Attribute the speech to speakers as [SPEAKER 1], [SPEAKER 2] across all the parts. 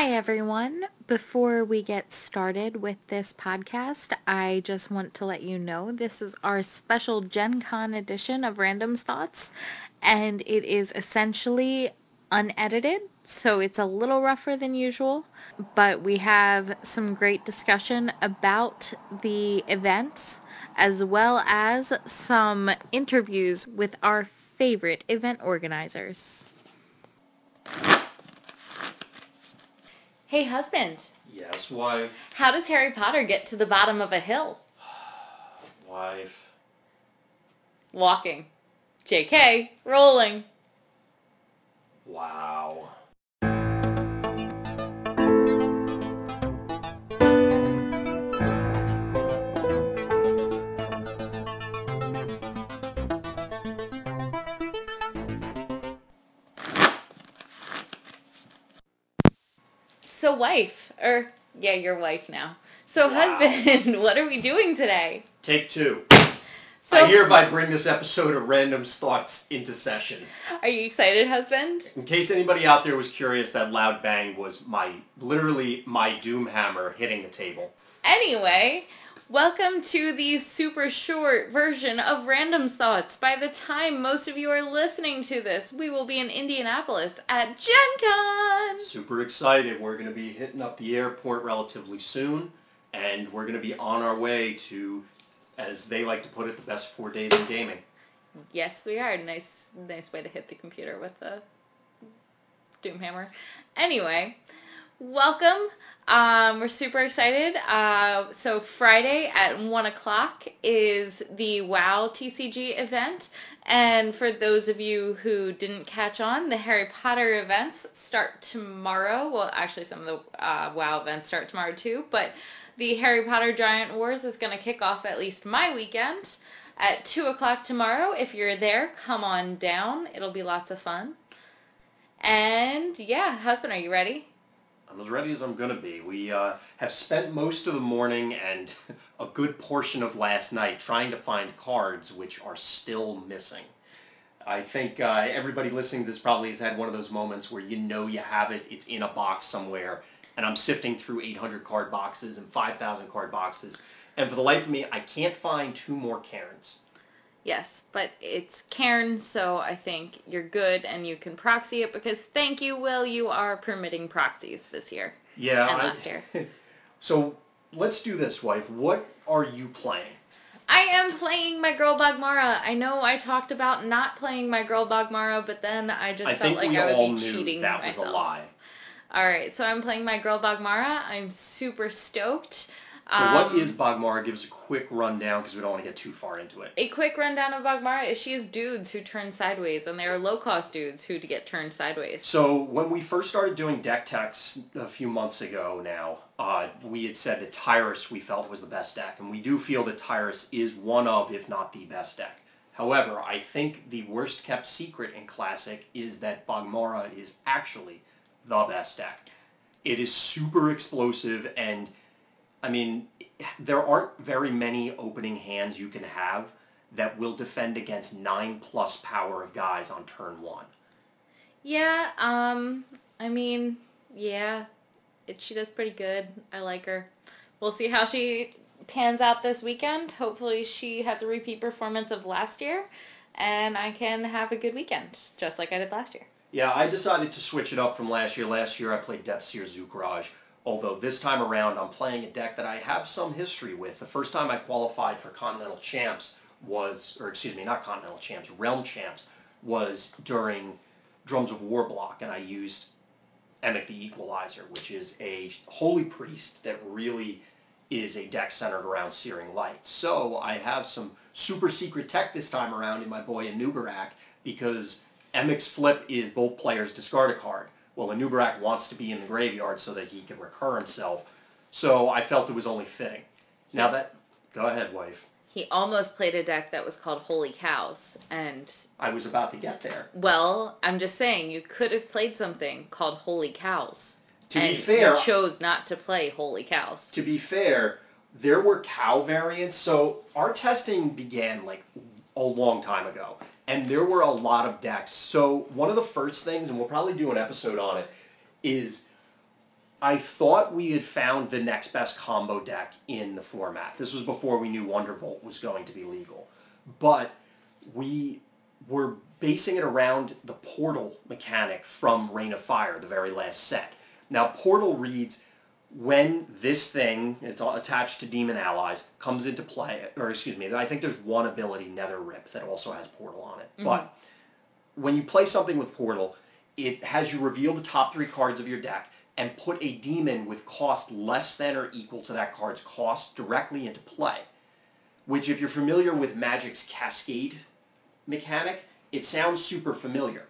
[SPEAKER 1] Hi, everyone. Before we get started with this podcast, I just want to let you know this is our special Gen Con edition of Random's Thoughts, and it is essentially unedited, so it's a little rougher than usual, but we have some great discussion about the events, as well as some interviews with our favorite event organizers. Hey, husband.
[SPEAKER 2] Yes, wife.
[SPEAKER 1] How does Harry Potter get to the bottom of a hill?
[SPEAKER 2] Wife.
[SPEAKER 1] Walking. JK, rolling.
[SPEAKER 2] Wow.
[SPEAKER 1] So, wife, or yeah, your wife now. So,
[SPEAKER 2] Wow.
[SPEAKER 1] husband, what are we doing today?
[SPEAKER 2] Take two.
[SPEAKER 1] So,
[SPEAKER 2] I hereby bring this episode of Random's Thoughts into session.
[SPEAKER 1] are you excited, husband?
[SPEAKER 2] In case anybody out there was curious, that loud bang was my, literally my doom hammer hitting the table.
[SPEAKER 1] Anyway, welcome to the super short version of Random Thoughts. By the time most of you are listening to this, we will be in Indianapolis at Gen Con.
[SPEAKER 2] Super excited. We're going to be hitting up the airport relatively soon, and we're going to be on our way to, as they like to put it, the best four days in gaming.
[SPEAKER 1] Yes, we are. Nice, nice way to hit the computer with the Doomhammer. Anyway, welcome. Um, we're super excited. Uh, so Friday at one o'clock is the WoW TCG event, and for those of you who didn't catch on, the Harry Potter events start tomorrow. Well, actually, some of the uh, WoW events start tomorrow too, but the Harry Potter Giant Wars is going to kick off at least my weekend at 2 o'clock tomorrow. If you're there, come on down. It'll be lots of fun. And yeah, husband, are you ready?
[SPEAKER 2] I'm as ready as I'm going to be. We uh, have spent most of the morning and a good portion of last night trying to find cards which are still missing. I think uh, everybody listening to this probably has had one of those moments where you know you have it, it's in a box somewhere, and I'm sifting through 800 card boxes and 5,000 card boxes, and for the life of me, I can't find two more Karens.
[SPEAKER 1] Yes, but it's Cairn, so I think you're good and you can proxy it because thank you, Will, you are permitting proxies this year
[SPEAKER 2] Yeah.
[SPEAKER 1] and
[SPEAKER 2] I-
[SPEAKER 1] last year.
[SPEAKER 2] so let's do this, wife. What are you playing?
[SPEAKER 1] I am playing my girl Bagmara. I know I talked about not playing my girl Bagmara, but then I just
[SPEAKER 2] I
[SPEAKER 1] felt like I would be cheating
[SPEAKER 2] that
[SPEAKER 1] myself.
[SPEAKER 2] was a lie.
[SPEAKER 1] All right, so I'm playing my girl Bagmara. I'm super stoked.
[SPEAKER 2] So what
[SPEAKER 1] Um,
[SPEAKER 2] is Bogmar? Give us a quick rundown because we don't want to get too far into it.
[SPEAKER 1] A quick rundown of Bogmara is she is dudes who turn sideways, and they are low cost dudes who get turned sideways.
[SPEAKER 2] So when we first started doing deck techs a few months ago now, uh, we had said that Tyrus we felt was the best deck, and we do feel that Tyrus is one of, if not the best deck. However, I think the worst kept secret in Classic is that Bogmara is actually the best deck. It is super explosive and I mean, there aren't very many opening hands you can have that will defend against nine plus power of guys on turn one.
[SPEAKER 1] Yeah, um, I mean, yeah, it, she does pretty good. I like her. We'll see how she pans out this weekend. Hopefully she has a repeat performance of last year, and I can have a good weekend, just like I did last year.
[SPEAKER 2] Yeah, I decided to switch it up from last year. Last year I played Death Seer Zukraj, although this time around I'm playing a deck that I have some history with. The first time I qualified for Continental Champs was, or excuse me, not Continental Champs, Realm Champs, was during Drums of War block, and I used Emic the Equalizer, which is a holy priest that really is a deck centered around Searing Light. So I have some super secret tech this time around in my boy Anubarak because Emic's flip is both players discard a card. Well, Anubarak wants to be in the graveyard so that he can recur himself. So I felt it was only fitting. Now that, go ahead, wife.
[SPEAKER 1] He almost played a deck that was called Holy Cows, and
[SPEAKER 2] I was about to get there.
[SPEAKER 1] well, I'm just saying you could have played something called Holy Cows.
[SPEAKER 2] To
[SPEAKER 1] and
[SPEAKER 2] be fair,
[SPEAKER 1] you chose not to play Holy Cows.
[SPEAKER 2] to be fair, there were cow variants. So our testing began like a long time ago, and there were a lot of decks. So one of the first things, and we'll probably do an episode on it, is I thought we had found the next best combo deck in the format. This was before we knew Wondervolt was going to be legal. But we were basing it around the portal mechanic from Reign of Fire, the very last set. Now, portal reads when this thing, it's all attached to demon allies, comes into play, or excuse me, I think there's one ability, Nether Rip, that also has portal on it. But mm-hmm. when you play something with portal, it has you reveal the top three cards of your deck and put a demon with cost less than or equal to that card's cost directly into play. Which, if you're familiar with Magic's Cascade mechanic, it sounds super familiar.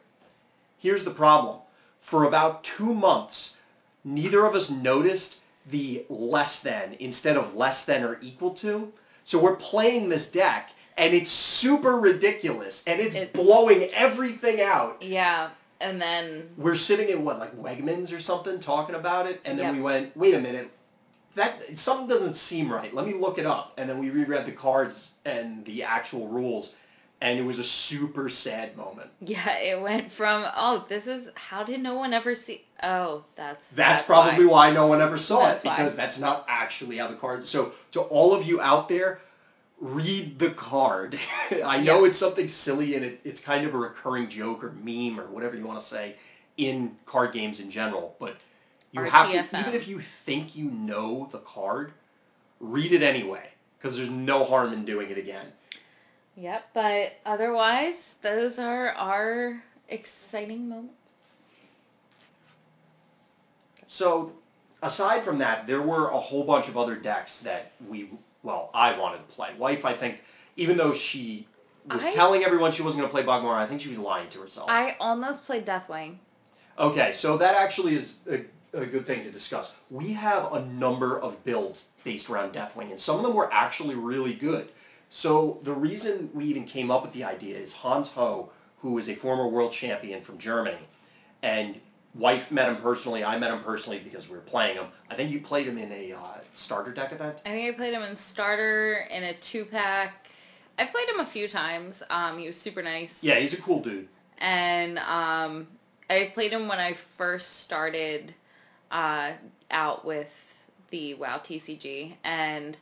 [SPEAKER 2] Here's the problem. For about two months, neither of us noticed the less than instead of less than or equal to. So we're playing this deck and it's super ridiculous and it's
[SPEAKER 1] It's-
[SPEAKER 2] blowing everything out.
[SPEAKER 1] Yeah, and then
[SPEAKER 2] We're sitting in what, like Wegmans or something, talking about it, and then
[SPEAKER 1] Yep.
[SPEAKER 2] we went, wait a minute, that something doesn't seem right. Let me look it up. And then we reread the cards and the actual rules, and it was a super sad moment.
[SPEAKER 1] yeah, it went from oh, this is how did no one ever see? Oh, that's
[SPEAKER 2] That's, probably
[SPEAKER 1] why.
[SPEAKER 2] why. no one ever saw
[SPEAKER 1] That's
[SPEAKER 2] it
[SPEAKER 1] why.
[SPEAKER 2] because that's not actually how the card. So to all of you out there, read the card. I know
[SPEAKER 1] Yeah.
[SPEAKER 2] it's something silly and it, it's kind of a recurring joke or meme or whatever you want to say in card games in general, but you have to even if you think you know the card, read it anyway because there's no harm in doing it again.
[SPEAKER 1] Yep, but otherwise, those are our exciting moments.
[SPEAKER 2] So, aside from that, there were a whole bunch of other decks that we, well, I wanted to play. Wife, I think, even though she was
[SPEAKER 1] I-
[SPEAKER 2] telling everyone she wasn't going to play Bogmar, I think she was lying to herself.
[SPEAKER 1] I almost played Deathwing.
[SPEAKER 2] Okay, so that actually is a, a good thing to discuss. We have a number of builds based around Deathwing, and some of them were actually really good. So the reason we even came up with the idea is Hans Ho, who is a former world champion from Germany, and wife met him personally. I met him personally because we were playing him. I think you played him in a uh, starter deck event.
[SPEAKER 1] I think I played him in starter in a two pack. I played him a few times. Um, he was super nice.
[SPEAKER 2] Yeah, he's a cool dude.
[SPEAKER 1] and um, I played him when I first started uh, out with the WoW TCG, and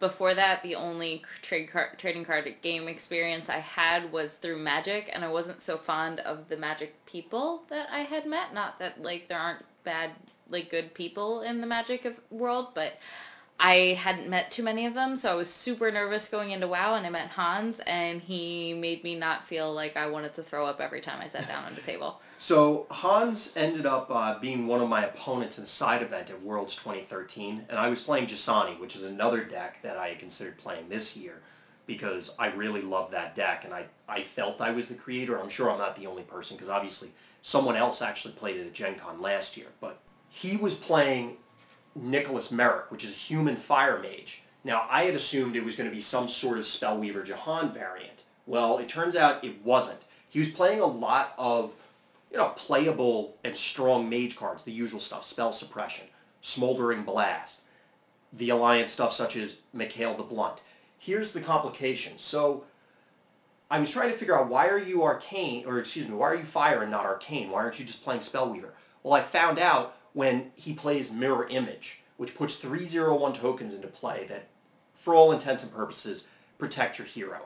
[SPEAKER 1] before that, the only trade card, trading card game experience I had was through Magic, and I wasn't so fond of the Magic people that I had met. Not that like there aren't bad, like good people in the Magic world, but I hadn't met too many of them, so I was super nervous going into WoW, and I met Hans, and he made me not feel like I wanted to throw up every time I sat down at the table.
[SPEAKER 2] So Hans ended up uh, being one of my opponents in a side event at Worlds 2013, and I was playing Jasani, which is another deck that I had considered playing this year because I really love that deck, and I, I felt I was the creator. I'm sure I'm not the only person because obviously someone else actually played it at Gen Con last year, but he was playing Nicholas Merrick, which is a human fire mage. Now, I had assumed it was going to be some sort of Spellweaver Jahan variant. Well, it turns out it wasn't. He was playing a lot of, you know, playable and strong mage cards, the usual stuff, Spell Suppression, Smoldering Blast, the Alliance stuff such as Mikhail the Blunt. Here's the complication. So, I was trying to figure out why are you Arcane, or excuse me, why are you Fire and not Arcane? Why aren't you just playing Spellweaver? Well, I found out when he plays Mirror Image, which puts three zero one tokens into play that, for all intents and purposes, protect your hero.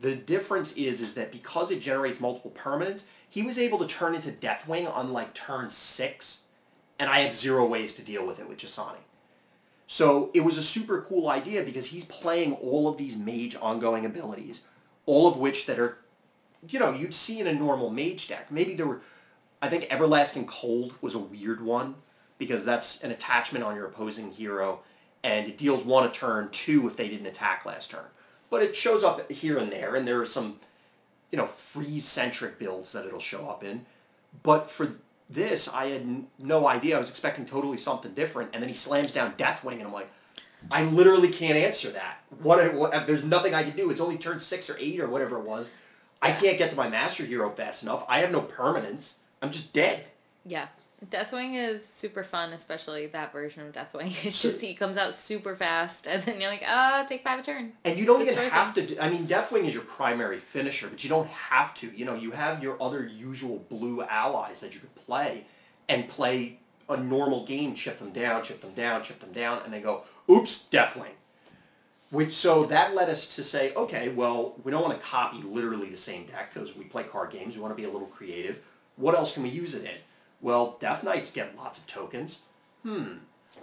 [SPEAKER 2] The difference is is that because it generates multiple permanents, he was able to turn into Deathwing on like turn six, and I have zero ways to deal with it with Jasani. So it was a super cool idea because he's playing all of these mage ongoing abilities, all of which that are, you know, you'd see in a normal mage deck. Maybe there were, I think Everlasting Cold was a weird one because that's an attachment on your opposing hero and it deals one a turn, two if they didn't attack last turn. But it shows up here and there and there are some, you know, freeze-centric builds that it'll show up in. But for this, I had n- no idea. I was expecting totally something different, and then he slams down Deathwing, and I'm like, I literally can't answer that. What, what? Uh, there's nothing I can do. It's only turn six or eight or whatever it was. I can't get to my Master Hero fast enough. I have no permanence. I'm just dead.
[SPEAKER 1] Yeah. Deathwing is super fun, especially that version of Deathwing. It's just he comes out super fast, and then you're like, ah, take five a turn.
[SPEAKER 2] And you don't even have
[SPEAKER 1] things.
[SPEAKER 2] to. Do, I mean, Deathwing is your primary finisher, but you don't have to. You know, you have your other usual blue allies that you could play, and play a normal game chip them down, chip them down, chip them down, and they go, oops, Deathwing. Which so that led us to say, okay, well, we don't want to copy literally the same deck because we play card games. We want to be a little creative. What else can we use it in? Well, Death Knights get lots of tokens. Hmm.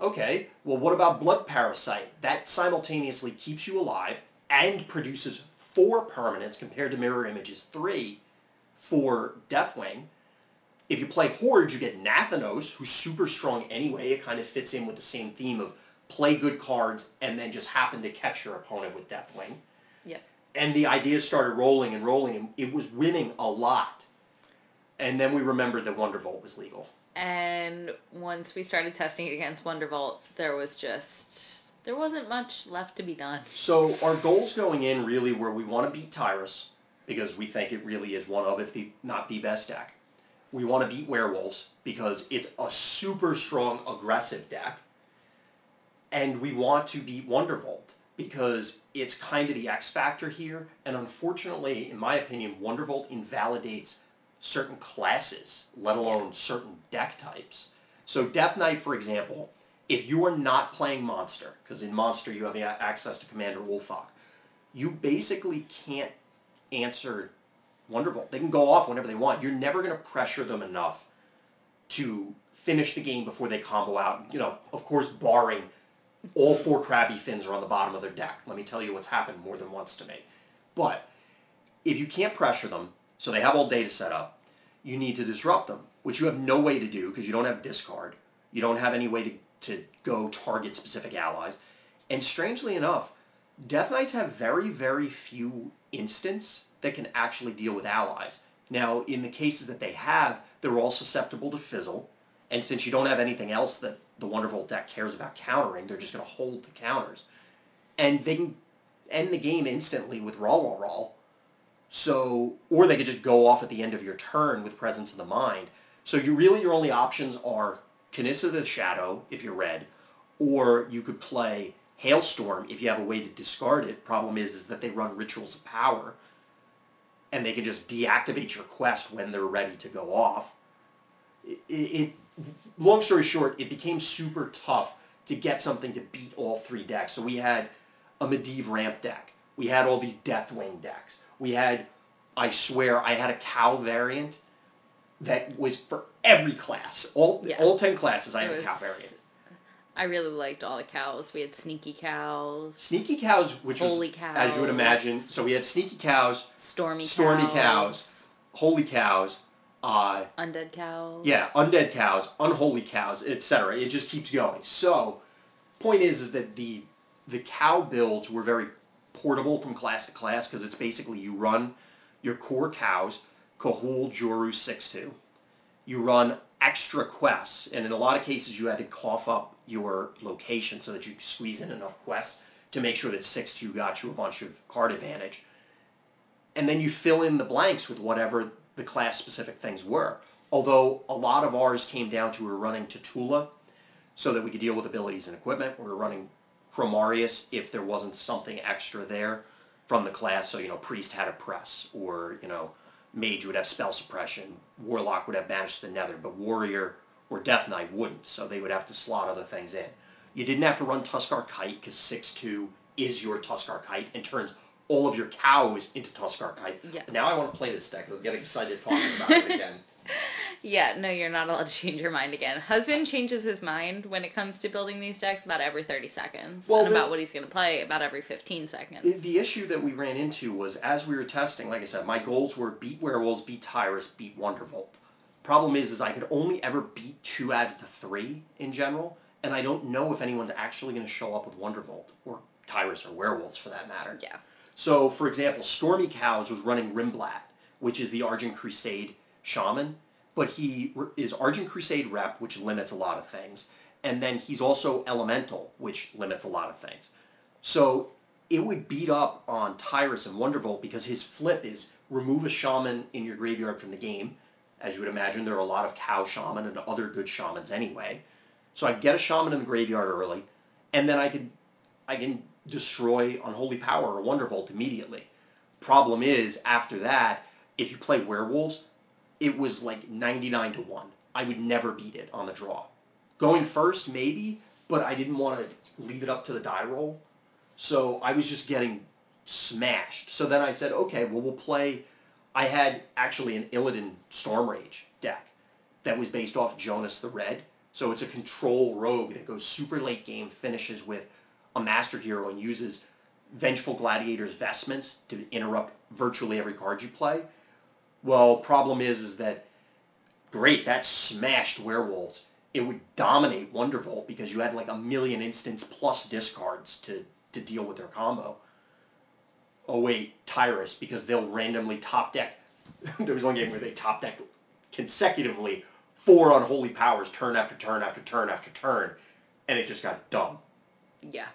[SPEAKER 2] Okay. Well, what about Blood Parasite? That simultaneously keeps you alive and produces four permanents compared to Mirror Image's three for Deathwing. If you play Horde, you get Nathanos, who's super strong anyway. It kind of fits in with the same theme of play good cards and then just happen to catch your opponent with Deathwing.
[SPEAKER 1] Yeah.
[SPEAKER 2] And the ideas started rolling and rolling, and it was winning a lot. And then we remembered that Wondervolt was legal.
[SPEAKER 1] And once we started testing against Wondervolt, there was just there wasn't much left to be done.
[SPEAKER 2] So our goals going in really were we want to beat Tyrus because we think it really is one of, if the not the best deck. We want to beat Werewolves because it's a super strong aggressive deck. And we want to beat Wondervolt because it's kind of the X factor here. And unfortunately, in my opinion, Wondervolt invalidates certain classes, let alone certain deck types. So Death Knight, for example, if you are not playing Monster, because in Monster you have access to Commander Ulfok, you basically can't answer Wondervolt. They can go off whenever they want. You're never going to pressure them enough to finish the game before they combo out. You know, of course, barring all four Crabby Fins are on the bottom of their deck. Let me tell you what's happened more than once to me. But if you can't pressure them, so they have all data set up, you need to disrupt them, which you have no way to do because you don't have discard. You don't have any way to, to go target specific allies. And strangely enough, Death Knights have very, very few instants that can actually deal with allies. Now, in the cases that they have, they're all susceptible to fizzle. And since you don't have anything else that the Wondervolt deck cares about countering, they're just going to hold the counters. And they can end the game instantly with Raw Raw Raw. So, or they could just go off at the end of your turn with Presence of the Mind. So you really, your only options are Kinessa the Shadow, if you're red, or you could play Hailstorm if you have a way to discard it. Problem is, is that they run Rituals of Power, and they can just deactivate your quest when they're ready to go off. It, it, long story short, it became super tough to get something to beat all three decks. So we had a Medivh ramp deck. We had all these Deathwing decks. We had, I swear, I had a cow variant that was for every class. All yeah. all ten classes, I it had a cow variant.
[SPEAKER 1] I really liked all the cows. We had sneaky cows.
[SPEAKER 2] Sneaky cows, which
[SPEAKER 1] holy
[SPEAKER 2] was,
[SPEAKER 1] cows.
[SPEAKER 2] as you would imagine. So we had sneaky cows,
[SPEAKER 1] stormy,
[SPEAKER 2] stormy
[SPEAKER 1] cows,
[SPEAKER 2] cows holy cows, uh,
[SPEAKER 1] undead cows.
[SPEAKER 2] Yeah, undead cows, unholy cows, etc. It just keeps going. So, point is, is that the the cow builds were very portable from class to class because it's basically you run your core cows, Kahul, Joru, 6-2. You run extra quests, and in a lot of cases you had to cough up your location so that you squeeze in enough quests to make sure that 6-2 got you a bunch of card advantage. And then you fill in the blanks with whatever the class-specific things were. Although a lot of ours came down to we were running Tatula so that we could deal with abilities and equipment. We were running Chromarius if there wasn't something extra there from the class. So, you know, Priest had a press, or, you know, Mage would have spell suppression, Warlock would have Banish the Nether, but Warrior or Death Knight wouldn't, so they would have to slot other things in. You didn't have to run Tuskar Kite because 6-2 is your Tuskar Kite and turns all of your cows into Tuskar Kite.
[SPEAKER 1] Yeah.
[SPEAKER 2] Now I want to play this deck because I'm getting excited talking about it again.
[SPEAKER 1] Yeah, no, you're not allowed to change your mind again. Husband changes his mind when it comes to building these decks about every 30 seconds. Well, and the, about what he's going to play about every 15 seconds.
[SPEAKER 2] The, the, issue that we ran into was as we were testing, like I said, my goals were beat Werewolves, beat Tyrus, beat Wondervolt. Problem is, is I could only ever beat two out of the three in general, and I don't know if anyone's actually going to show up with Wondervolt, or Tyrus, or Werewolves for that matter.
[SPEAKER 1] Yeah.
[SPEAKER 2] So, for example, Stormy Cows was running Rimblat, which is the Argent Crusade shaman but he is Argent Crusade rep, which limits a lot of things. And then he's also Elemental, which limits a lot of things. So it would beat up on Tyrus and Wondervolt because his flip is remove a shaman in your graveyard from the game. As you would imagine, there are a lot of cow shaman and other good shamans anyway. So I get a shaman in the graveyard early, and then I can I can destroy Unholy Power or Wondervolt immediately. Problem is, after that, if you play werewolves, it was like 99 to 1. I would never beat it on the draw. Going first, maybe, but I didn't want to leave it up to the die roll. So I was just getting smashed. So then I said, okay, well, we'll play. I had actually an Illidan Stormrage deck that was based off Jonas the Red. So it's a control rogue that goes super late game, finishes with a master hero, and uses Vengeful Gladiator's vestments to interrupt virtually every card you play. Well, problem is, is that great, that smashed werewolves. It would dominate Wondervolt because you had like a million instants plus discards to, to deal with their combo. Oh wait, Tyrus, because they'll randomly top deck. there was one game where they top decked consecutively four unholy powers turn after turn after turn after turn, and it just got dumb.
[SPEAKER 1] Yeah.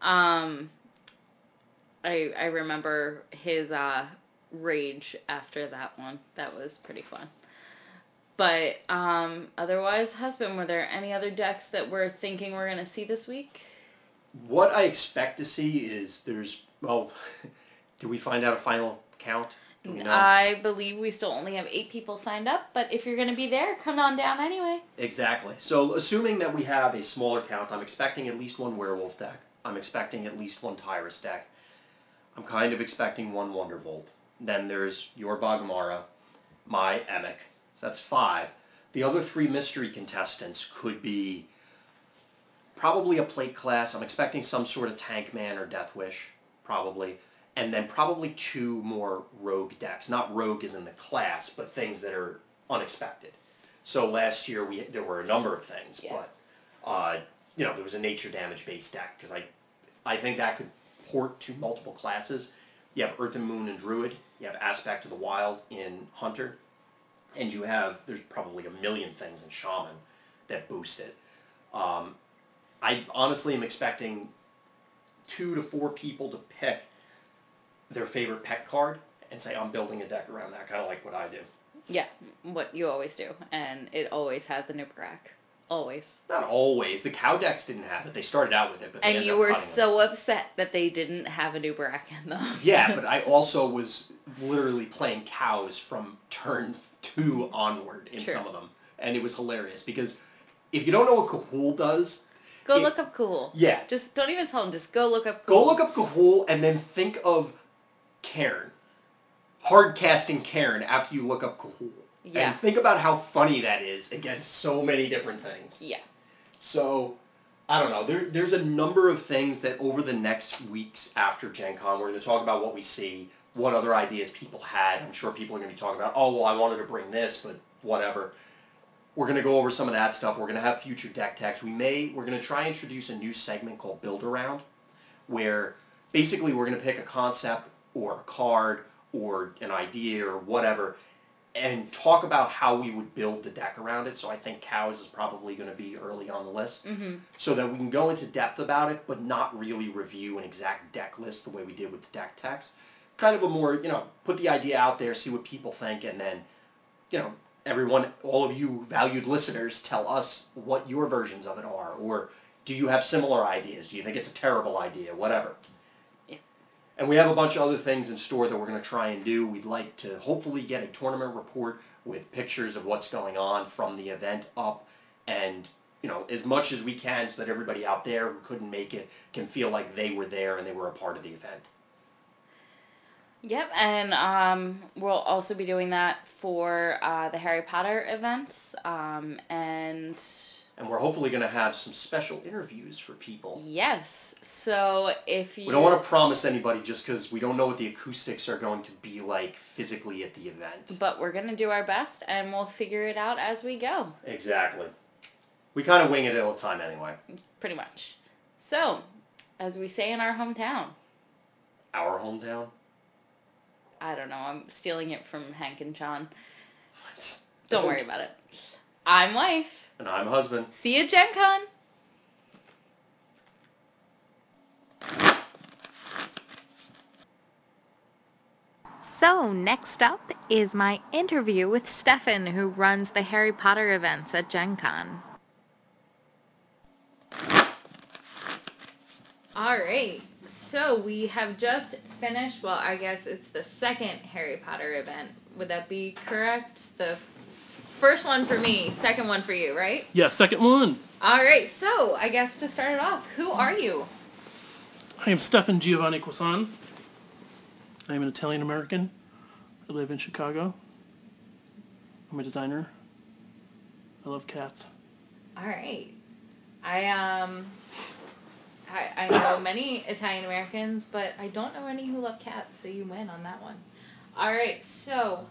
[SPEAKER 1] Um, I I remember his uh, rage after that one. That was pretty fun. But um, otherwise, husband, were there any other decks that we're thinking we're gonna see this week?
[SPEAKER 2] What I expect to see is there's well, do we find out a final count? Know?
[SPEAKER 1] I believe we still only have eight people signed up, but if you're gonna be there, come on down anyway.
[SPEAKER 2] Exactly. So assuming that we have a smaller count, I'm expecting at least one werewolf deck. I'm expecting at least one Tyrus deck. I'm kind of expecting one Wondervolt. Then there's your Bagmara, my Emic. So that's five. The other three mystery contestants could be probably a plate class. I'm expecting some sort of Tank Man or Death Wish, probably. And then probably two more rogue decks. Not rogue as in the class, but things that are unexpected. So last year we there were a number of things,
[SPEAKER 1] Yeah.
[SPEAKER 2] but uh, you know there was a nature damage based deck because I I think that could port to multiple classes. You have Earth and Moon and Druid. You have Aspect of the Wild in Hunter, and you have there's probably a million things in Shaman that boost it. Um, I honestly am expecting two to four people to pick their favorite pet card and say I'm building a deck around that, kind of like what I do.
[SPEAKER 1] Yeah, what you always do, and it always has Anubarak. Always.
[SPEAKER 2] Not always. The cow decks didn't have it. They started out with it, but they
[SPEAKER 1] And you were
[SPEAKER 2] cutting it.
[SPEAKER 1] so upset that they didn't have Anubarak in them.
[SPEAKER 2] Yeah, but I also was literally playing cows from turn two onward in
[SPEAKER 1] True.
[SPEAKER 2] some of them, and it was hilarious because if you don't know what Kahul does,
[SPEAKER 1] Go
[SPEAKER 2] It-
[SPEAKER 1] look up Cool.
[SPEAKER 2] yeah,
[SPEAKER 1] Just don't even tell them. Just go look up Cool.
[SPEAKER 2] go look up Kahul and then think of Cairn, hard casting Cairn after you look up Kahul,
[SPEAKER 1] Yeah.
[SPEAKER 2] and think about how funny that is against so many different things.
[SPEAKER 1] Yeah.
[SPEAKER 2] So, I don't know. There, there's a number of things that over the next weeks after Gen Con, we're going to talk about what we see, what other ideas people had. I'm sure people are going to be talking about, oh, well, I wanted to bring this, but whatever. We're going to go over some of that stuff. We're going to have future deck techs. We may, we're going to try and introduce a new segment called Build Around, where basically we're going to pick a concept or a card or an idea or whatever and talk about how we would build the deck around it. So I think cows is probably going to be early on the list
[SPEAKER 1] Mm-hmm.
[SPEAKER 2] so that we can go into depth about it, but not really review an exact deck list the way we did with the deck techs. Kind of a more, you know, put the idea out there, see what people think, and then, you know, everyone, all of you valued listeners, tell us what your versions of it are, or do you have similar ideas? Do you think it's a terrible idea? Whatever. And we have a bunch of other things in store that we're going to try and do. We'd like to hopefully get a tournament report with pictures of what's going on from the event up and you know as much as we can so that everybody out there who couldn't make it can feel like they were there and they were a part of the event.
[SPEAKER 1] Yep, and um, we'll also be doing that for uh, the Harry Potter events. Um, and
[SPEAKER 2] And we're hopefully going to have some special interviews for people.
[SPEAKER 1] yes, so if you
[SPEAKER 2] We don't want to promise anybody just because we don't know what the acoustics are going to be like physically at the event.
[SPEAKER 1] but we're gonna do our best, and we'll figure it out as we go,
[SPEAKER 2] Exactly. We kind of wing it all the time anyway.
[SPEAKER 1] pretty much. So, as we say in our hometown,
[SPEAKER 2] Our hometown.
[SPEAKER 1] I don't know. I'm stealing it from Hank and John.
[SPEAKER 2] What?
[SPEAKER 1] Don't worry about it. I'm wife.
[SPEAKER 2] And I'm husband.
[SPEAKER 1] See you, Gen Con. So, next up is my interview with Stefan, who runs the Harry Potter events at Gen Con. All right. So, we have just finished, well, I guess it's the second Harry Potter event. Would that be correct? The first one for me, second one for you, right?
[SPEAKER 3] Yeah, second one.
[SPEAKER 1] All right. So I guess to start it off, who are you?
[SPEAKER 3] I am Stefan Giovanni Quasan. I am an Italian American. I live in Chicago. I'm a designer. I love cats.
[SPEAKER 1] All right. I um. I, I know many Italian Americans, but I don't know any who love cats. So you win on that one. All right. So,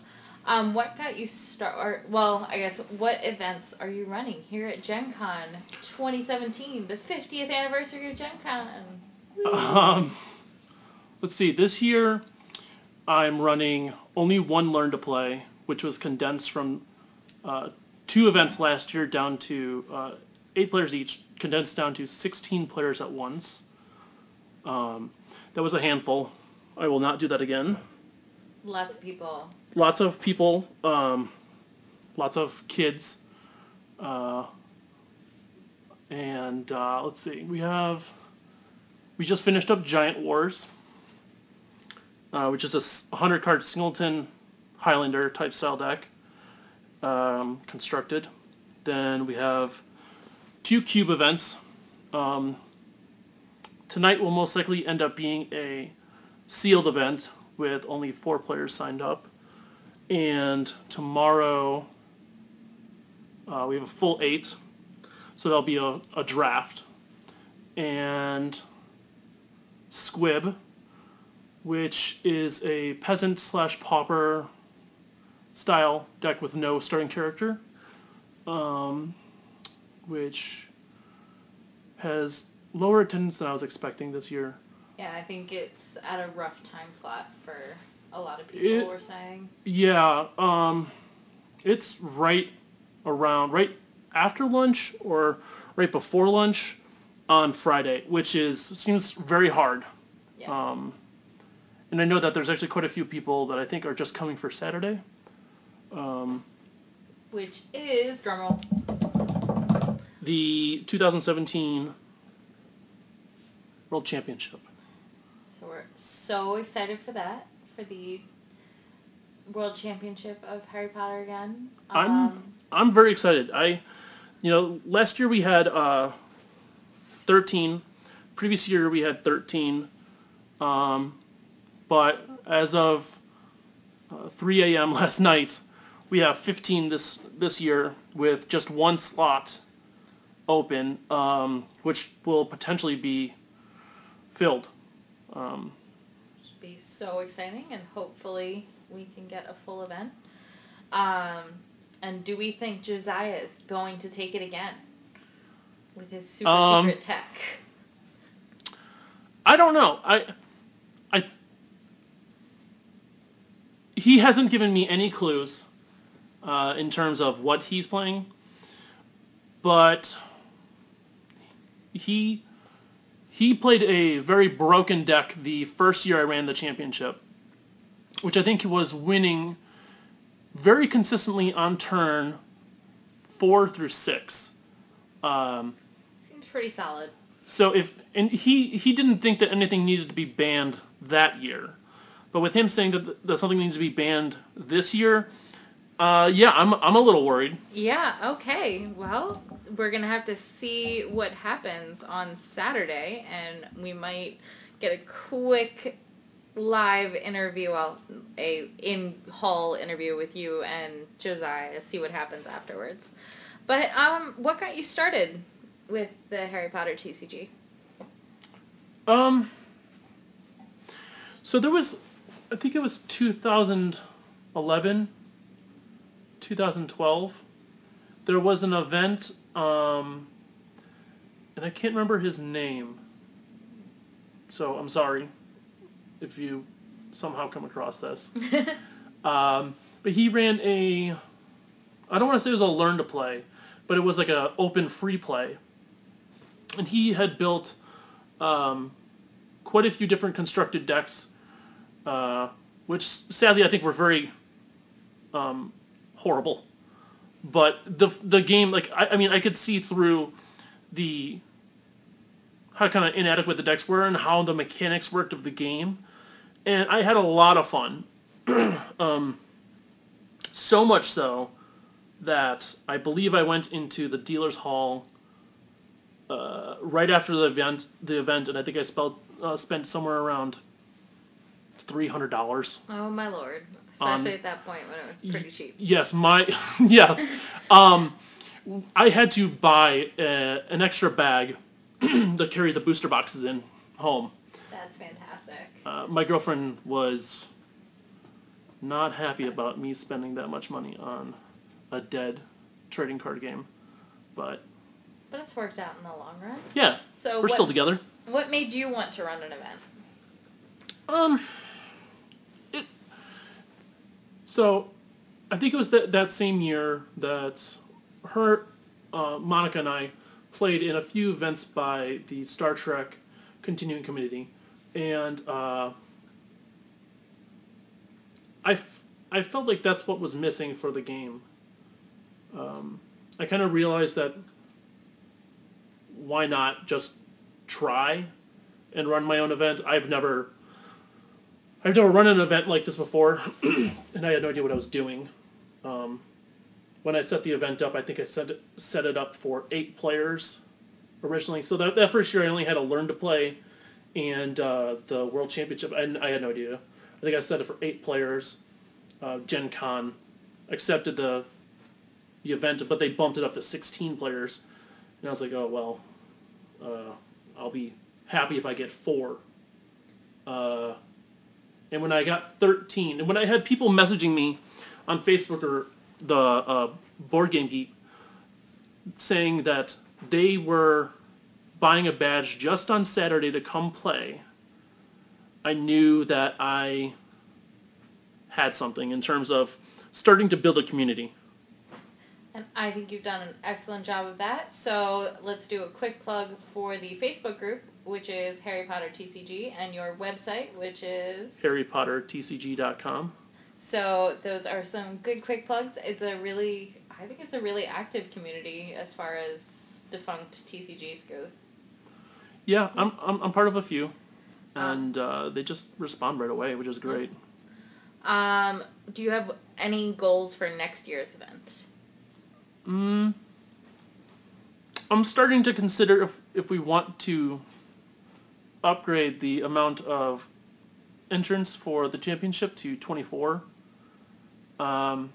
[SPEAKER 1] um, what got you start? Or well, I guess what events are you running here at Gen Con 2017, the 50th anniversary of Gen Con?
[SPEAKER 3] Um, let's see. This year, I'm running only one Learn to Play, which was condensed from uh, two events last year down to uh, eight players each, condensed down to 16 players at once. Um, that was a handful. I will not do that again.
[SPEAKER 1] Lots of people.
[SPEAKER 3] Lots of people, um, lots of kids. Uh, and uh, let's see, we have, we just finished up Giant Wars, uh, which is a 100 card singleton Highlander type style deck um, constructed. Then we have two cube events. Um, tonight will most likely end up being a sealed event with only four players signed up. And tomorrow uh, we have a full eight, so there'll be a, a draft. And Squib, which is a peasant slash pauper style deck with no starting character, um, which has lower attendance than I was expecting this year.
[SPEAKER 1] Yeah, I think it's at a rough time slot for a lot of people.
[SPEAKER 3] It-
[SPEAKER 1] we're saying.
[SPEAKER 3] Yeah, um, it's right around, right after lunch or right before lunch on Friday, which is seems very hard.
[SPEAKER 1] Yeah.
[SPEAKER 3] Um, and I know that there's actually quite a few people that I think are just coming for Saturday.
[SPEAKER 1] Which is drumroll.
[SPEAKER 3] The 2017 World Championship.
[SPEAKER 1] So we're so excited for that for the World Championship of Harry Potter again.
[SPEAKER 3] I'm
[SPEAKER 1] Um,
[SPEAKER 3] I'm very excited. I, you know, last year we had uh, 13. Previous year we had 13. Um, but as of uh, 3 a.m. last night, we have 15 this this year with just one slot open, um, which will potentially be filled.
[SPEAKER 1] Should be so exciting, and hopefully we can get a full event. Um, and do we think Josiah is going to take it again with his super
[SPEAKER 3] Um,
[SPEAKER 1] secret tech?
[SPEAKER 3] I don't know. I, I. He hasn't given me any clues, uh, in terms of what he's playing, but he he played a very broken deck the first year I ran the championship, which I think he was winning very consistently on turn four through six. Um,
[SPEAKER 1] Seems pretty solid.
[SPEAKER 3] so if and he he didn't think that anything needed to be banned that year, but with him saying that, that something needs to be banned this year, uh, yeah, I'm I'm a little worried.
[SPEAKER 1] Yeah, okay. Well, we're going to have to see what happens on Saturday, and we might get a quick live interview, well, a in-hall interview with you and Josiah, see what happens afterwards. But um, what got you started with the Harry Potter TCG?
[SPEAKER 3] Um. So there was, I think it was 2011, 2012. There was an event, um, and I can't remember his name. So I'm sorry if you somehow come across this. um, but he ran a, I don't want to say it was a learn to play, but it was like a open free play. And he had built um, quite a few different constructed decks, uh, which sadly I think were very um, horrible. But the the game, like I, I mean, I could see through the how kind of inadequate the decks were and how the mechanics worked of the game, and I had a lot of fun. um, so much so that I believe I went into the dealer's hall uh, right after the event, the event, and I think I spelled, uh, spent somewhere around three hundred dollars.
[SPEAKER 1] Oh my lord! Especially at that point when it was pretty cheap.
[SPEAKER 3] Yes, my yes. Um, I had to buy uh an extra bag to carry the booster boxes in home.
[SPEAKER 1] That's fantastic.
[SPEAKER 3] Uh, my girlfriend was not happy about me spending that much money on a dead trading card game, but
[SPEAKER 1] But it's worked out in the long run.
[SPEAKER 3] yeah,
[SPEAKER 1] So
[SPEAKER 3] we're
[SPEAKER 1] what,
[SPEAKER 3] still together.
[SPEAKER 1] what made you want to run an event?
[SPEAKER 3] Um. So, I think it was that that same year that her, uh, Monica and I played in a few events by the Star Trek Continuing Committee, and uh, I, f- I felt like that's what was missing for the game. Um, I kind of realized that why not just try and run my own event? I've never I've never run an event like this before, and I had no idea what I was doing. Um, when I set the event up, I think I set it, set it up for eight players originally. So that, that first year, I only had to learn to play, and uh, the World Championship, and I had no idea. I think I set it for eight players. Uh, Gen Con accepted the the event, but they bumped it up to 16 players, and I was like, oh well, uh, I'll be happy if I get four. Uh, and when I got 13, and when I had people messaging me on Facebook or the uh, Board Game Geek saying that they were buying a badge just on Saturday to come play, I knew that I had something in terms of starting to build a community.
[SPEAKER 1] And I think you've done an excellent job of that. So let's do a quick plug for the Facebook group, which is Harry Potter TCG, and your website, which is
[SPEAKER 3] HarryPotterTCG.com.
[SPEAKER 1] So those are some good quick plugs. It's a really, I think it's a really active community as far as defunct TCGs go.
[SPEAKER 3] Yeah, I'm, I'm, I'm part of a few,
[SPEAKER 1] Ah.
[SPEAKER 3] and uh, they just respond right away, which is great.
[SPEAKER 1] Um, do you have any goals for next year's event?
[SPEAKER 3] Mm, I'm starting to consider if, if we want to upgrade the amount of entrants for the championship to 24. Um,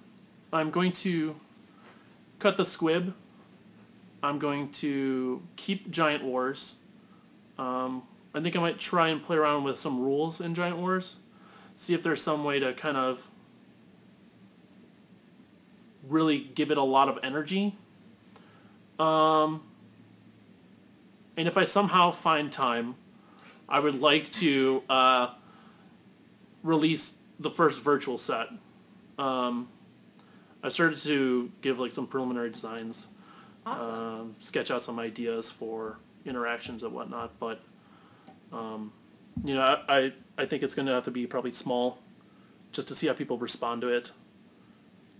[SPEAKER 3] I'm going to cut the squib. I'm going to keep Giant Wars. Um, I think I might try and play around with some rules in Giant Wars. See if there's some way to kind of really give it a lot of energy. Um, and if I somehow find time, I would like to uh, release the first virtual set. Um, I started to give like some preliminary designs,
[SPEAKER 1] Awesome.
[SPEAKER 3] um, sketch out some ideas for interactions and whatnot, but um, you know, I, I I think it's going to have to be probably small, just to see how people respond to it.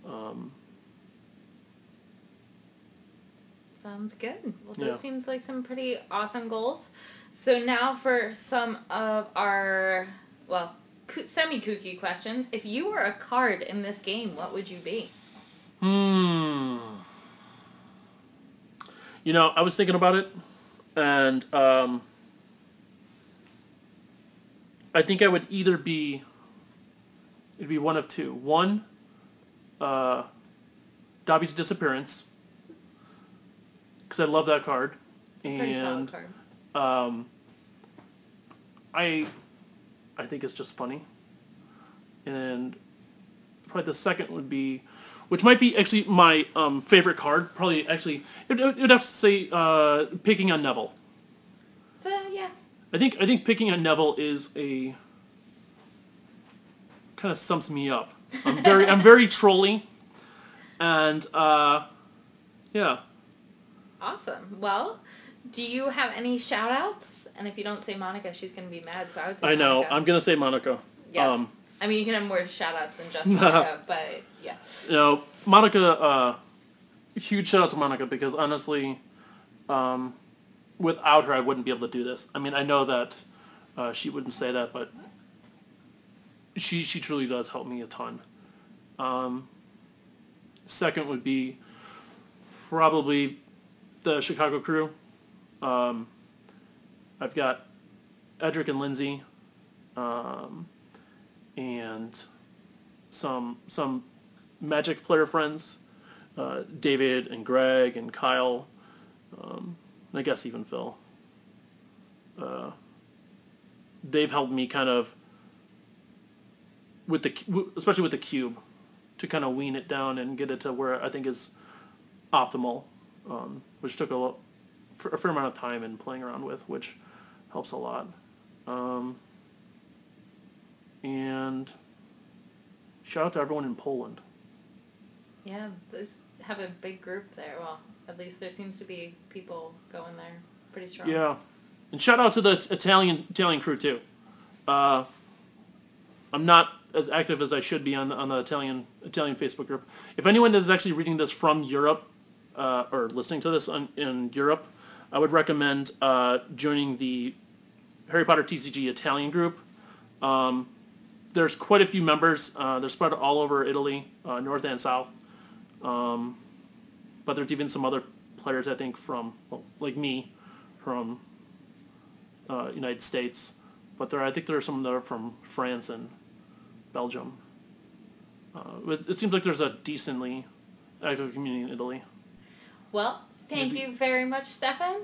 [SPEAKER 3] Um,
[SPEAKER 1] Sounds good. Well, those
[SPEAKER 3] Yeah.
[SPEAKER 1] seems like some pretty awesome goals. So now for some of our, well, semi-kooky questions. If you were a card in this game, what would you be?
[SPEAKER 3] Hmm. You know, I was thinking about it, and um, I think I would either be. It'd be one of two. One, uh, Dobby's disappearance, because I love that card,
[SPEAKER 1] solid
[SPEAKER 3] and
[SPEAKER 1] card.
[SPEAKER 3] Um, I, I think it's just funny. And probably the second would be, which might be actually my um, favorite card. Probably actually, it would have to say uh, picking on Neville.
[SPEAKER 1] So yeah,
[SPEAKER 3] I think I think picking on Neville is a kind of sums me up. I'm very I'm very trolly, and uh, yeah.
[SPEAKER 1] awesome. Well, do you have any shout outs? And if you don't say Monica, she's gonna be mad. So I would say
[SPEAKER 3] I know.
[SPEAKER 1] Monica.
[SPEAKER 3] I'm gonna say Monica.
[SPEAKER 1] Yeah.
[SPEAKER 3] Um,
[SPEAKER 1] I mean, you can have more shout outs than just Monica, but yeah.
[SPEAKER 3] you know, Monica, uh, huge shout out to Monica because honestly, um, without her, I wouldn't be able to do this. I mean, I know that uh, she wouldn't say that, but she she truly does help me a ton. Um, second would be probably the Chicago crew. Um, I've got Edric and Lindsay, um, and some some Magic player friends, uh, David and Greg and Kyle, um, and I guess even Phil. Uh, they've helped me kind of with the especially with the cube to kind of wean it down and get it to where I think is optimal, um, which took a, a fair amount of time and playing around with, which helps a lot. Um, and shout out to everyone in Poland.
[SPEAKER 1] Yeah, those have a big group there. Well, at least there seems to be people going there pretty strong.
[SPEAKER 3] Yeah, and shout out to the Italian Italian crew too. Uh, I'm not as active as I should be on the, on the Italian Italian Facebook group. If anyone is actually reading this from Europe uh, or listening to this on, in Europe, I would recommend uh, joining the Harry Potter TCG Italian group. Um, there's quite a few members. Uh, they're spread all over Italy, uh, north and south. Um, but there's even some other players I think from well, like me from uh, United States. But there, I think there are some that are from France and Belgium. Uh, it, it seems like there's a decently active community in Italy.
[SPEAKER 1] Well, thank
[SPEAKER 3] Maybe-
[SPEAKER 1] you very much, Stefan.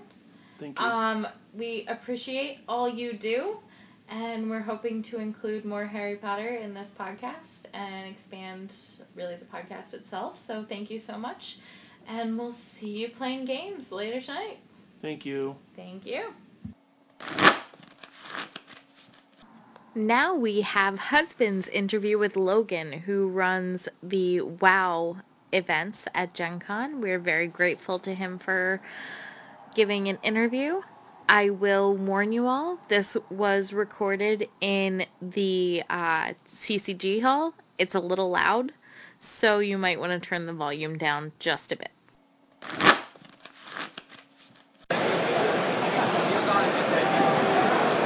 [SPEAKER 3] Thank you.
[SPEAKER 1] Um, we appreciate all you do, and we're hoping to include more Harry Potter in this podcast and expand really the podcast itself. So thank you so much, and we'll see you playing games later tonight.
[SPEAKER 3] Thank you.
[SPEAKER 1] Thank you. Now we have husband's interview with Logan, who runs the WoW events at Gen Con. We're very grateful to him for giving an interview. I will warn you all, this was recorded in the uh, CCG hall. It's a little loud, so you might want to turn the volume down just a bit.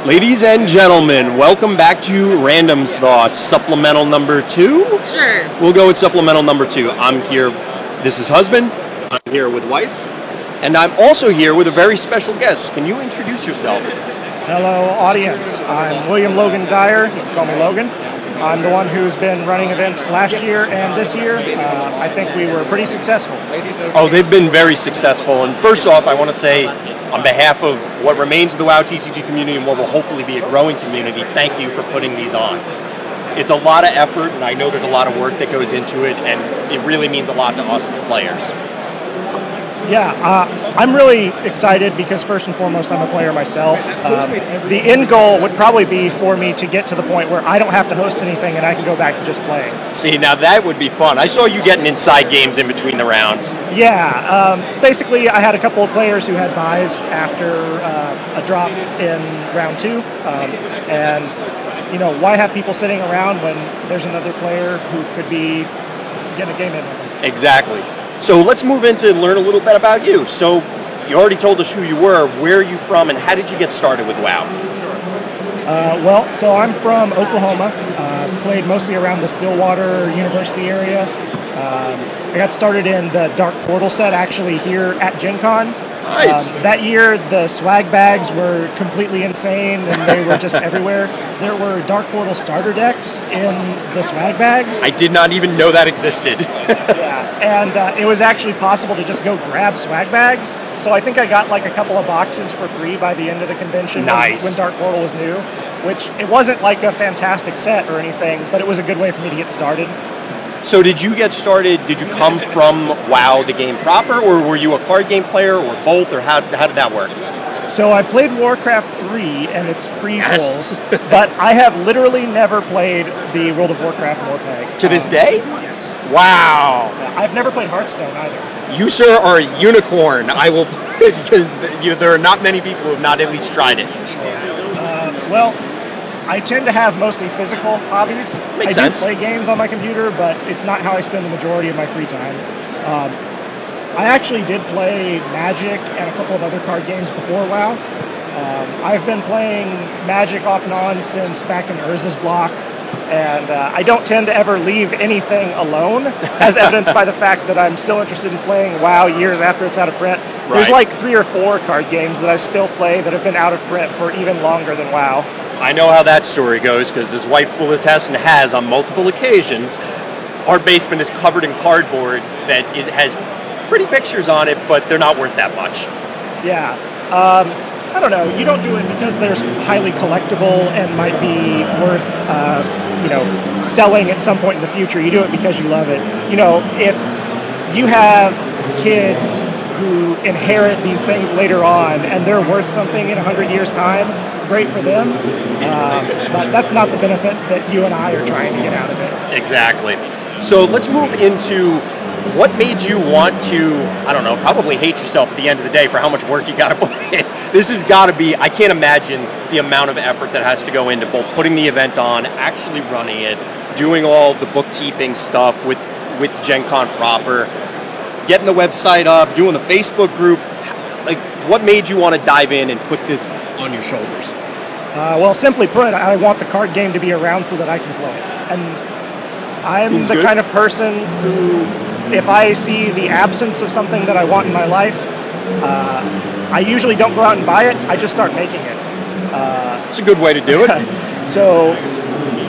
[SPEAKER 2] Ladies and gentlemen, welcome back to Random's Thoughts, supplemental number two.
[SPEAKER 1] Sure.
[SPEAKER 2] We'll go with supplemental number two. I'm here, this is husband, I'm here with wife, and I'm also here with a very special guest. Can you introduce yourself?
[SPEAKER 4] Hello, audience. I'm William Logan Dyer. You can call me Logan. I'm the one who's been running events last year and this year. Uh, I think we were pretty successful.
[SPEAKER 2] Oh, they've been very successful. And first off, I want to say, on behalf of what remains of the WoW TCG community and what will hopefully be a growing community, thank you for putting these on. It's a lot of effort, and I know there's a lot of work that goes into it, and it really means a lot to us, the players.
[SPEAKER 4] Yeah, uh, I'm really excited because first and foremost, I'm a player myself. Um, the end goal would probably be for me to get to the point where I don't have to host anything and I can go back to just playing.
[SPEAKER 2] See, now that would be fun. I saw you getting inside games in between the rounds.
[SPEAKER 4] Yeah, um, basically, I had a couple of players who had buys after uh, a drop in round two, um, and you know, why have people sitting around when there's another player who could be getting a game in with them?
[SPEAKER 2] Exactly. So let's move into and learn a little bit about you. So you already told us who you were, where are you from, and how did you get started with WoW?
[SPEAKER 4] Uh, well, so I'm from Oklahoma. Uh, played mostly around the Stillwater University area. Um, I got started in the Dark Portal set actually here at Gen Con.
[SPEAKER 2] Nice.
[SPEAKER 4] Um, that year, the swag bags were completely insane and they were just everywhere. There were Dark Portal starter decks in the swag bags.
[SPEAKER 2] I did not even know that existed.
[SPEAKER 4] Yeah, and uh, it was actually possible to just go grab swag bags. So I think I got like a couple of boxes for free by the end of the convention when-
[SPEAKER 2] Nice.
[SPEAKER 4] when, Dark Portal was new. Which it wasn't like a fantastic set or anything, but it was a good way for me to get started.
[SPEAKER 2] So did you get started, did you come from WoW, the game proper, or were you a card game player, or both, or how, how did that work?
[SPEAKER 4] So I played Warcraft 3 and its prequels,
[SPEAKER 2] Yes.
[SPEAKER 4] but I have literally never played the World of Warcraft Morpeg.
[SPEAKER 2] To this
[SPEAKER 4] Um,
[SPEAKER 2] day?
[SPEAKER 4] Yes.
[SPEAKER 2] Wow.
[SPEAKER 4] I've never played Hearthstone either.
[SPEAKER 2] You, sir, are a unicorn. I will, because you, there are not many people who have not at least tried it.
[SPEAKER 4] Uh, well, I tend to have mostly physical hobbies.
[SPEAKER 2] Makes
[SPEAKER 4] I
[SPEAKER 2] sense.
[SPEAKER 4] do play games on my computer, but it's not how I spend the majority of my free time. Um, I actually did play Magic and a couple of other card games before WoW. Um, I've been playing Magic off and on since back in Urza's block. And uh, I don't tend to ever leave anything alone, as evidenced by the fact that I'm still interested in playing WoW years after it's out of print. There's like three or four card games that I still play that have been out of print for even longer than WoW.
[SPEAKER 2] I know how that story goes because his wife will attest and has on multiple occasions. Our basement is covered in cardboard that it has pretty pictures on it, but they're not worth that much.
[SPEAKER 4] Yeah. Um, I don't know. You don't do it because there's highly collectible and might be worth, uh, you know, selling at some point in the future. You do it because you love it. You know, if you have kids who inherit these things later on and they're worth something in 100 years' time, great for them. Um, but that's not the benefit that you and I are trying to get out of it.
[SPEAKER 2] Exactly. So let's move into what made you want to, I don't know, probably hate yourself at the end of the day for how much work you got to put in. This has got to be, I can't imagine the amount of effort that has to go into both putting the event on, actually running it, doing all the bookkeeping stuff with, with Gen Con proper, getting the website up, doing the Facebook group. Like, what made you want to dive in and put this on your shoulders?
[SPEAKER 4] Uh, well, simply put, I want the card game to be around so that I can play it. And I'm
[SPEAKER 2] Seems
[SPEAKER 4] the
[SPEAKER 2] good.
[SPEAKER 4] kind of person who, if I see the absence of something that I want in my life, uh, I usually don't go out and buy it. I just start making it.
[SPEAKER 2] It's a good way to do it.
[SPEAKER 4] So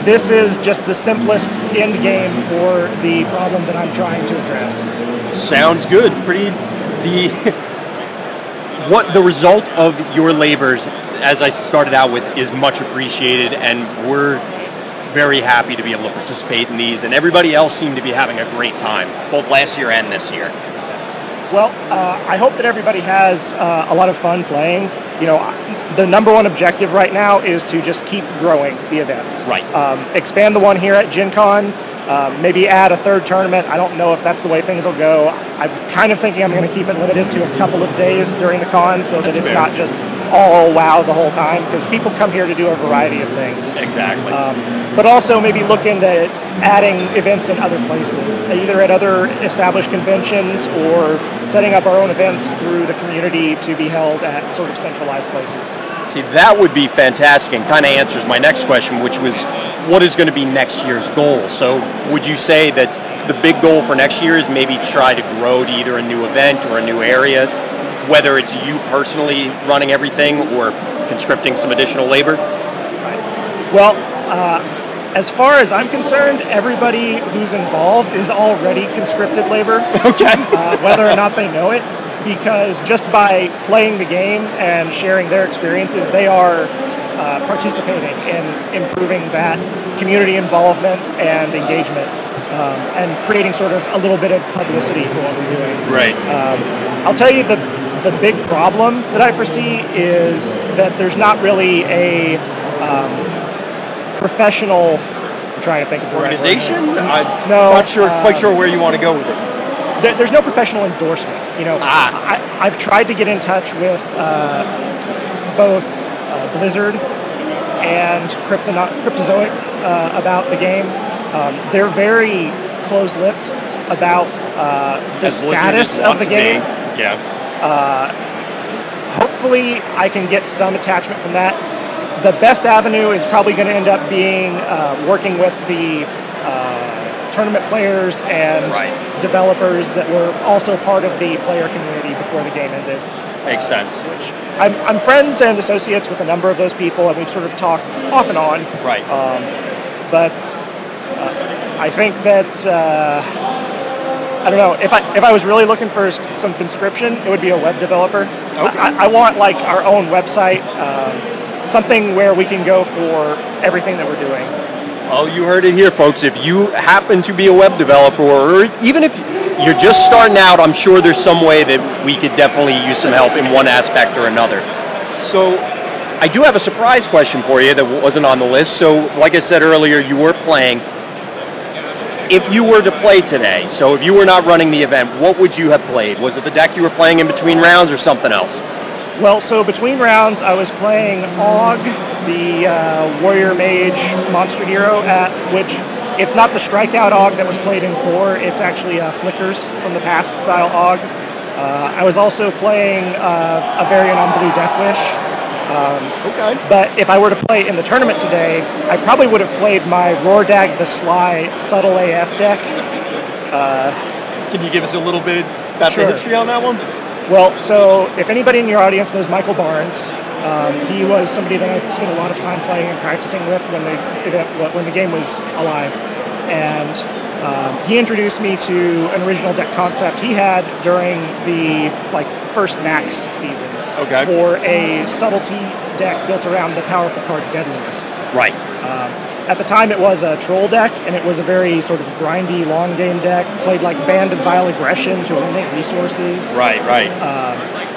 [SPEAKER 4] this is just the simplest end game for the problem that I'm trying to address.
[SPEAKER 2] Sounds good. Pretty the what the result of your labors, as I started out with, is much appreciated, and we're very happy to be able to participate in these. And everybody else seemed to be having a great time, both last year and this year.
[SPEAKER 4] Well, uh, I hope that everybody has uh, a lot of fun playing. You know, the number one objective right now is to just keep growing the events.
[SPEAKER 2] Right.
[SPEAKER 4] Um, expand the one here at Gen Con. Um, maybe add a third tournament. I don't know if that's the way things will go. I'm kind of thinking I'm going to keep it limited to a couple of days during the con so that
[SPEAKER 2] That's
[SPEAKER 4] it's
[SPEAKER 2] fair.
[SPEAKER 4] not just all WoW the whole time because people come here to do a variety of things.
[SPEAKER 2] Exactly.
[SPEAKER 4] Um, but also maybe look into adding events in other places, either at other established conventions or setting up our own events through the community to be held at sort of centralized places.
[SPEAKER 2] See, that would be fantastic and kind of answers my next question, which was what is going to be next year's goal? So, would you say that the big goal for next year is maybe try to grow to either a new event or a new area, whether it's you personally running everything or conscripting some additional labor?
[SPEAKER 4] Well, uh, as far as I'm concerned, everybody who's involved is already conscripted labor.
[SPEAKER 2] Okay.
[SPEAKER 4] uh, whether or not they know it, because just by playing the game and sharing their experiences, they are uh, participating in improving that community involvement and engagement, um, and creating sort of a little bit of publicity for what we're doing.
[SPEAKER 2] Right.
[SPEAKER 4] Um, I'll tell you the the big problem that I foresee is that there's not really a um, professional. I'm trying to think of the right word.
[SPEAKER 2] Organization? I'm
[SPEAKER 4] No,
[SPEAKER 2] not sure,
[SPEAKER 4] uh,
[SPEAKER 2] quite sure where you want to go with it.
[SPEAKER 4] there, there's no professional endorsement. You know,
[SPEAKER 2] Ah.
[SPEAKER 4] I, I've tried to get in touch with uh, both uh, Blizzard and Cryptono- Cryptozoic uh, about the game. Um, they're very close-lipped about uh, the
[SPEAKER 2] As
[SPEAKER 4] status of the game.
[SPEAKER 2] be. Yeah.
[SPEAKER 4] Hopefully, I can get some attachment from that. The best avenue is probably going to end up being uh, working with the uh, tournament players and
[SPEAKER 2] Right.
[SPEAKER 4] developers that were also part of the player community before the game ended.
[SPEAKER 2] Makes sense.
[SPEAKER 4] Which I'm, I'm friends and associates with a number of those people, and we've sort of talked off and on.
[SPEAKER 2] Right.
[SPEAKER 4] Um, but uh, I think that uh, I don't know if I if I was really looking for some conscription, it would be a web developer.
[SPEAKER 2] Okay.
[SPEAKER 4] I, I want like our own website, um, something where we can go for everything that we're doing.
[SPEAKER 2] Well, you heard it here, folks. If you happen to be a web developer, or even if you're just starting out, I'm sure there's some way that we could definitely use some help in one aspect or another. So, I do have a surprise question for you that wasn't on the list. So, like I said earlier, you were playing. If you were to play today, so if you were not running the event, what would you have played? Was it the deck you were playing in between rounds or something else?
[SPEAKER 4] Well, so between rounds, I was playing Og, the uh, warrior mage monster hero, at which it's not the strikeout Og that was played in core. It's actually uh, Flickers from the past style Og. Uh, I was also playing uh, a variant on Blue Death Wish,
[SPEAKER 2] Okay.
[SPEAKER 4] But if I were to play in the tournament today, I probably would have played my Roardag the Sly Subtle AF deck.
[SPEAKER 2] Can you give us a little bit about
[SPEAKER 4] Sure.
[SPEAKER 2] the history on that one?
[SPEAKER 4] Well, so if anybody in your audience knows Michael Barnes, um, he was somebody that I spent a lot of time playing and practicing with when the when the game was alive, and um, he introduced me to an original deck concept he had during the like first Max season.
[SPEAKER 2] Okay.
[SPEAKER 4] For a subtlety deck built around the powerful card Deadliness.
[SPEAKER 2] Right.
[SPEAKER 4] At the time, it was a troll deck, and it was a very sort of grindy, long game deck. Played like Band of Vile Aggression to eliminate resources.
[SPEAKER 2] Right, right.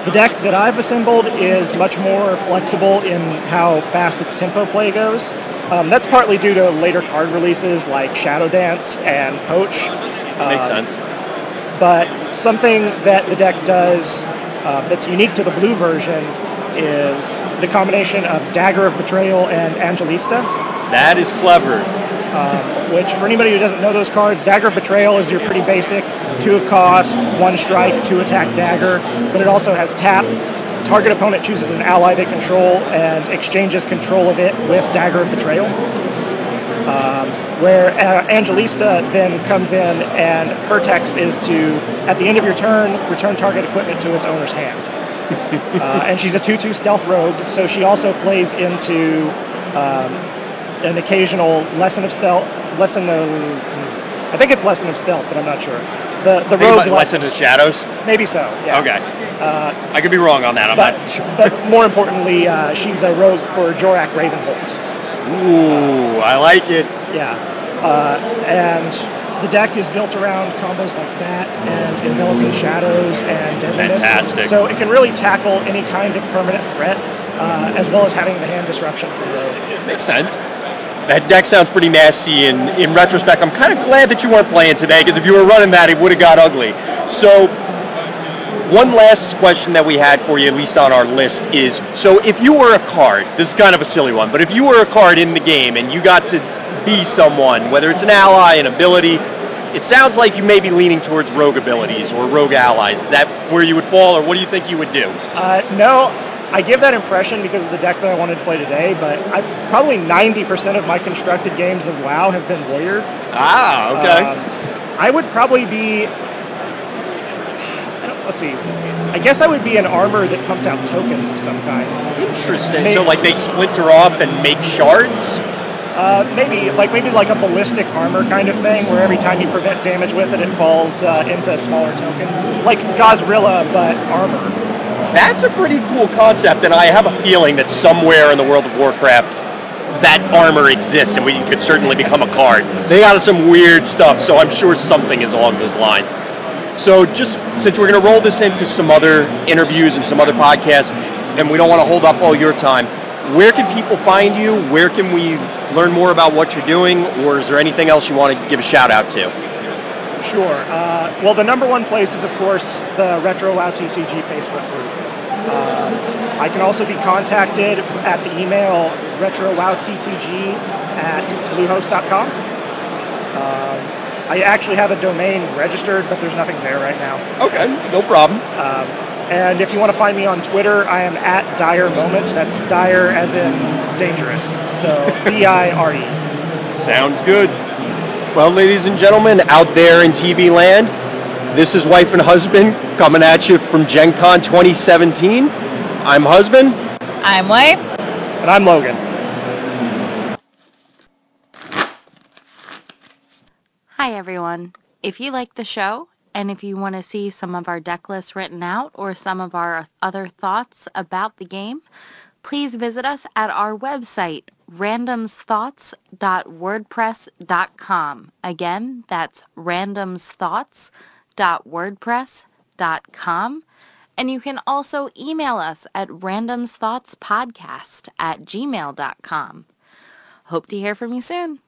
[SPEAKER 4] The deck that I've assembled is much more flexible in how fast its tempo play goes. Um, that's partly due to later card releases like Shadow Dance and Poach.
[SPEAKER 2] Makes
[SPEAKER 4] uh,
[SPEAKER 2] sense.
[SPEAKER 4] But something that the deck does uh, that's unique to the blue version is the combination of Dagger of Betrayal and Angelista.
[SPEAKER 2] That is clever.
[SPEAKER 4] which for anybody who doesn't know those cards, Dagger of Betrayal is your pretty basic two cost, one strike, two attack dagger, but it also has tap. Target opponent chooses an ally they control and exchanges control of it with Dagger of Betrayal. Um, where uh, Angelista then comes in and her text is to, at the end of your turn, return target equipment to its owner's hand. uh, and she's a 2-2 stealth rogue, so she also plays into um, an occasional lesson of stealth, lesson of, I think it's lesson of stealth, but I'm not sure. The the rogue
[SPEAKER 2] le- Lesson of the Shadows?
[SPEAKER 4] maybe so. Yeah.
[SPEAKER 2] Okay. I could be wrong on that. I'm
[SPEAKER 4] But
[SPEAKER 2] not sure.
[SPEAKER 4] but more importantly, uh, she's a rogue for Jorach Ravenholdt.
[SPEAKER 2] Ooh, I like it.
[SPEAKER 4] Yeah. Uh, and the deck is built around combos like that and enveloping shadows and deadliness.
[SPEAKER 2] Fantastic.
[SPEAKER 4] So it can really tackle any kind of permanent threat, uh, as well as having the hand disruption for the rogue.
[SPEAKER 2] Makes sense. That deck sounds pretty nasty, and in retrospect, I'm kind of glad that you weren't playing today, because if you were running that, it would have got ugly. So, one last question that we had for you, at least on our list, is so if you were a card, this is kind of a silly one, but if you were a card in the game and you got to be someone, whether it's an ally, an ability, it sounds like you may be leaning towards rogue abilities or rogue allies. Is that where you would fall, or what do you think you would do?
[SPEAKER 4] Uh, no, I give that impression because of the deck that I wanted to play today, but I, probably 90% of my constructed games of WoW have been Warrior.
[SPEAKER 2] Ah, okay.
[SPEAKER 4] Um, I would probably be. I don't- Let's see. I guess I would be an armor that pumped out tokens of some kind.
[SPEAKER 2] Interesting.
[SPEAKER 4] Maybe-
[SPEAKER 2] So, like, they splinter off and make shards?
[SPEAKER 4] Uh, maybe like maybe like a ballistic armor kind of thing, where every time you prevent damage with it, it falls uh, into smaller tokens, like Gahz'rilla but armor.
[SPEAKER 2] That's a pretty cool concept, and I have a feeling that somewhere in the world of Warcraft, that armor exists, and we could certainly become a card. They got some weird stuff, so I'm sure something is along those lines. So, just since we're going to roll this into some other interviews and some other podcasts, and we don't want to hold up all your time, where can people find you? Where can we learn more about what you're doing, or is there anything else you want to give a shout out to?
[SPEAKER 4] Sure. Uh, well, the number one place is, of course, the Retro WoW TCG Facebook group. Uh, I can also be contacted at the email retrowowtcg at bluehost.com. Um, I actually have a domain registered, but there's nothing there right now.
[SPEAKER 2] Okay, no problem.
[SPEAKER 4] And if you want to find me on Twitter, I am at Dire Moment. That's dire as in dangerous. So D-I-R-E.
[SPEAKER 2] Sounds good. Well, ladies and gentlemen, out there in TV land, this is Wife and Husband coming at you from Gen Con 2017. I'm Husband.
[SPEAKER 1] I'm wife.
[SPEAKER 4] And I'm Logan.
[SPEAKER 1] Hi, everyone. If you like the show and if you want to see some of our deck lists written out or some of our other thoughts about the game, please visit us at our website, randomsthoughts.wordpress.com. Again, that's randomsthoughts.wordpress.com. And you can also email us at randomsthoughtspodcast at gmail.com. Hope to hear from you soon.